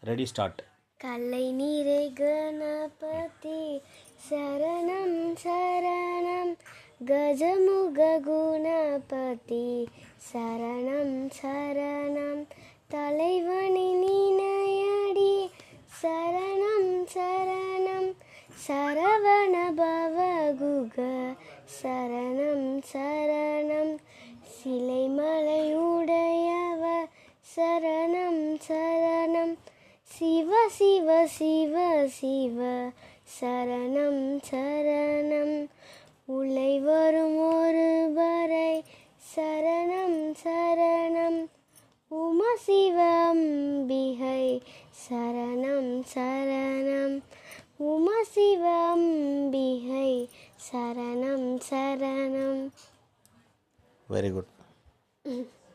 Ready start கல்லை நீரை கணபதி. சரணம் சரணம். கஜமுக குணபதி. சரணம் சரணம். தலைவனி நீனையடி. சரணம் சரணம். சரவண பவகுக. சரணம் சரணம். சிலைமலையுடையவ சரணம் சரணம். சிவ சிவ சிவ சரணம் சரணம். உலை வரும் ஒருவரை சரணம் சரணம். உம சிவம்பிகை சரணம் சரணம். உம சிவம்பிகை சரணம் சரணம். Very good